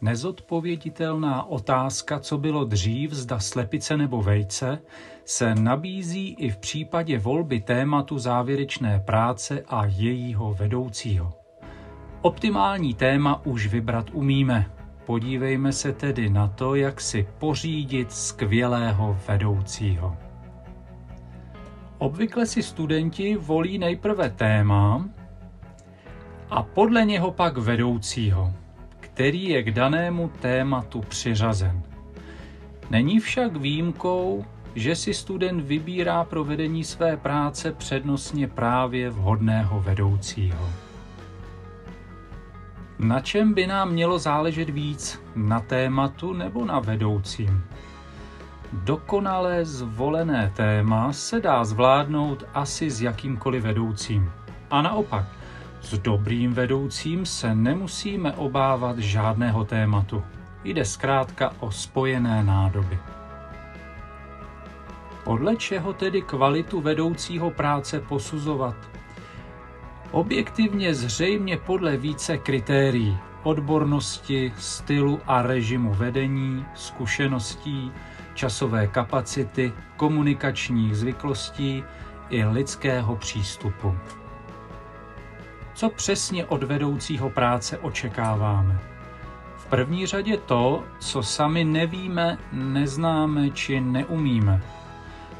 Nezodpověditelná otázka, co bylo dřív, zda slepice nebo vejce, se nabízí i v případě volby tématu závěrečné práce a jejího vedoucího. Optimální téma už vybrat umíme. Podívejme se tedy na to, jak si pořídit skvělého vedoucího. Obvykle si studenti volí nejprve téma a podle něho pak vedoucího který je k danému tématu přiřazen. Není však výjimkou, že si student vybírá pro vedení své práce přednostně právě vhodného vedoucího. Na čem by nám mělo záležet víc? Na tématu nebo na vedoucím? Dokonale zvolené téma se dá zvládnout asi s jakýmkoliv vedoucím. A naopak, s dobrým vedoucím se nemusíme obávat žádného tématu. Jde zkrátka o spojené nádoby. Podle čeho tedy kvalitu vedoucího práce posuzovat? Objektivně zřejmě podle více kritérií odbornosti, stylu a režimu vedení, zkušeností, časové kapacity, komunikačních zvyklostí i lidského přístupu. Co přesně od vedoucího práce očekáváme? V první řadě to, co sami nevíme, neznáme či neumíme.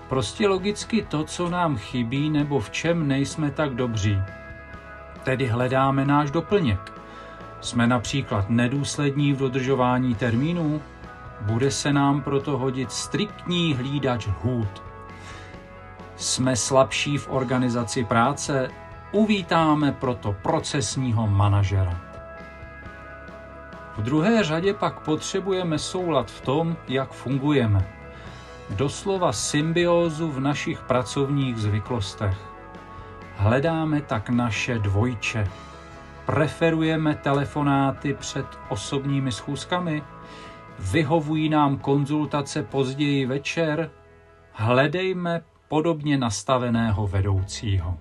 Prostě logicky to, co nám chybí nebo v čem nejsme tak dobří. Tedy hledáme náš doplněk. Jsme například nedůslední v dodržování termínů? Bude se nám proto hodit striktní hlídač hůd. Jsme slabší v organizaci práce Uvítáme proto procesního manažera. V druhé řadě pak potřebujeme soulad v tom, jak fungujeme. Doslova symbiózu v našich pracovních zvyklostech. Hledáme tak naše dvojče. Preferujeme telefonáty před osobními schůzkami? Vyhovují nám konzultace později večer? Hledejme podobně nastaveného vedoucího.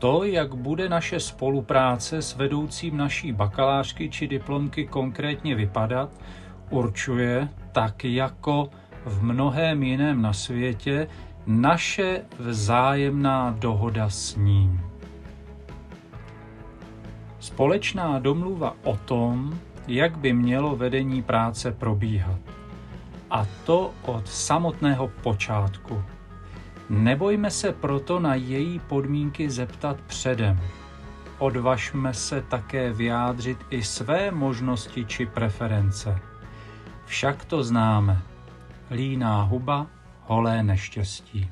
To, jak bude naše spolupráce s vedoucím naší bakalářky či diplomky konkrétně vypadat, určuje tak jako v mnohém jiném na světě naše vzájemná dohoda s ním. Společná domluva o tom, jak by mělo vedení práce probíhat. A to od samotného počátku. Nebojme se proto na její podmínky zeptat předem. Odvažme se také vyjádřit i své možnosti či preference. Však to známe. Líná huba, holé neštěstí.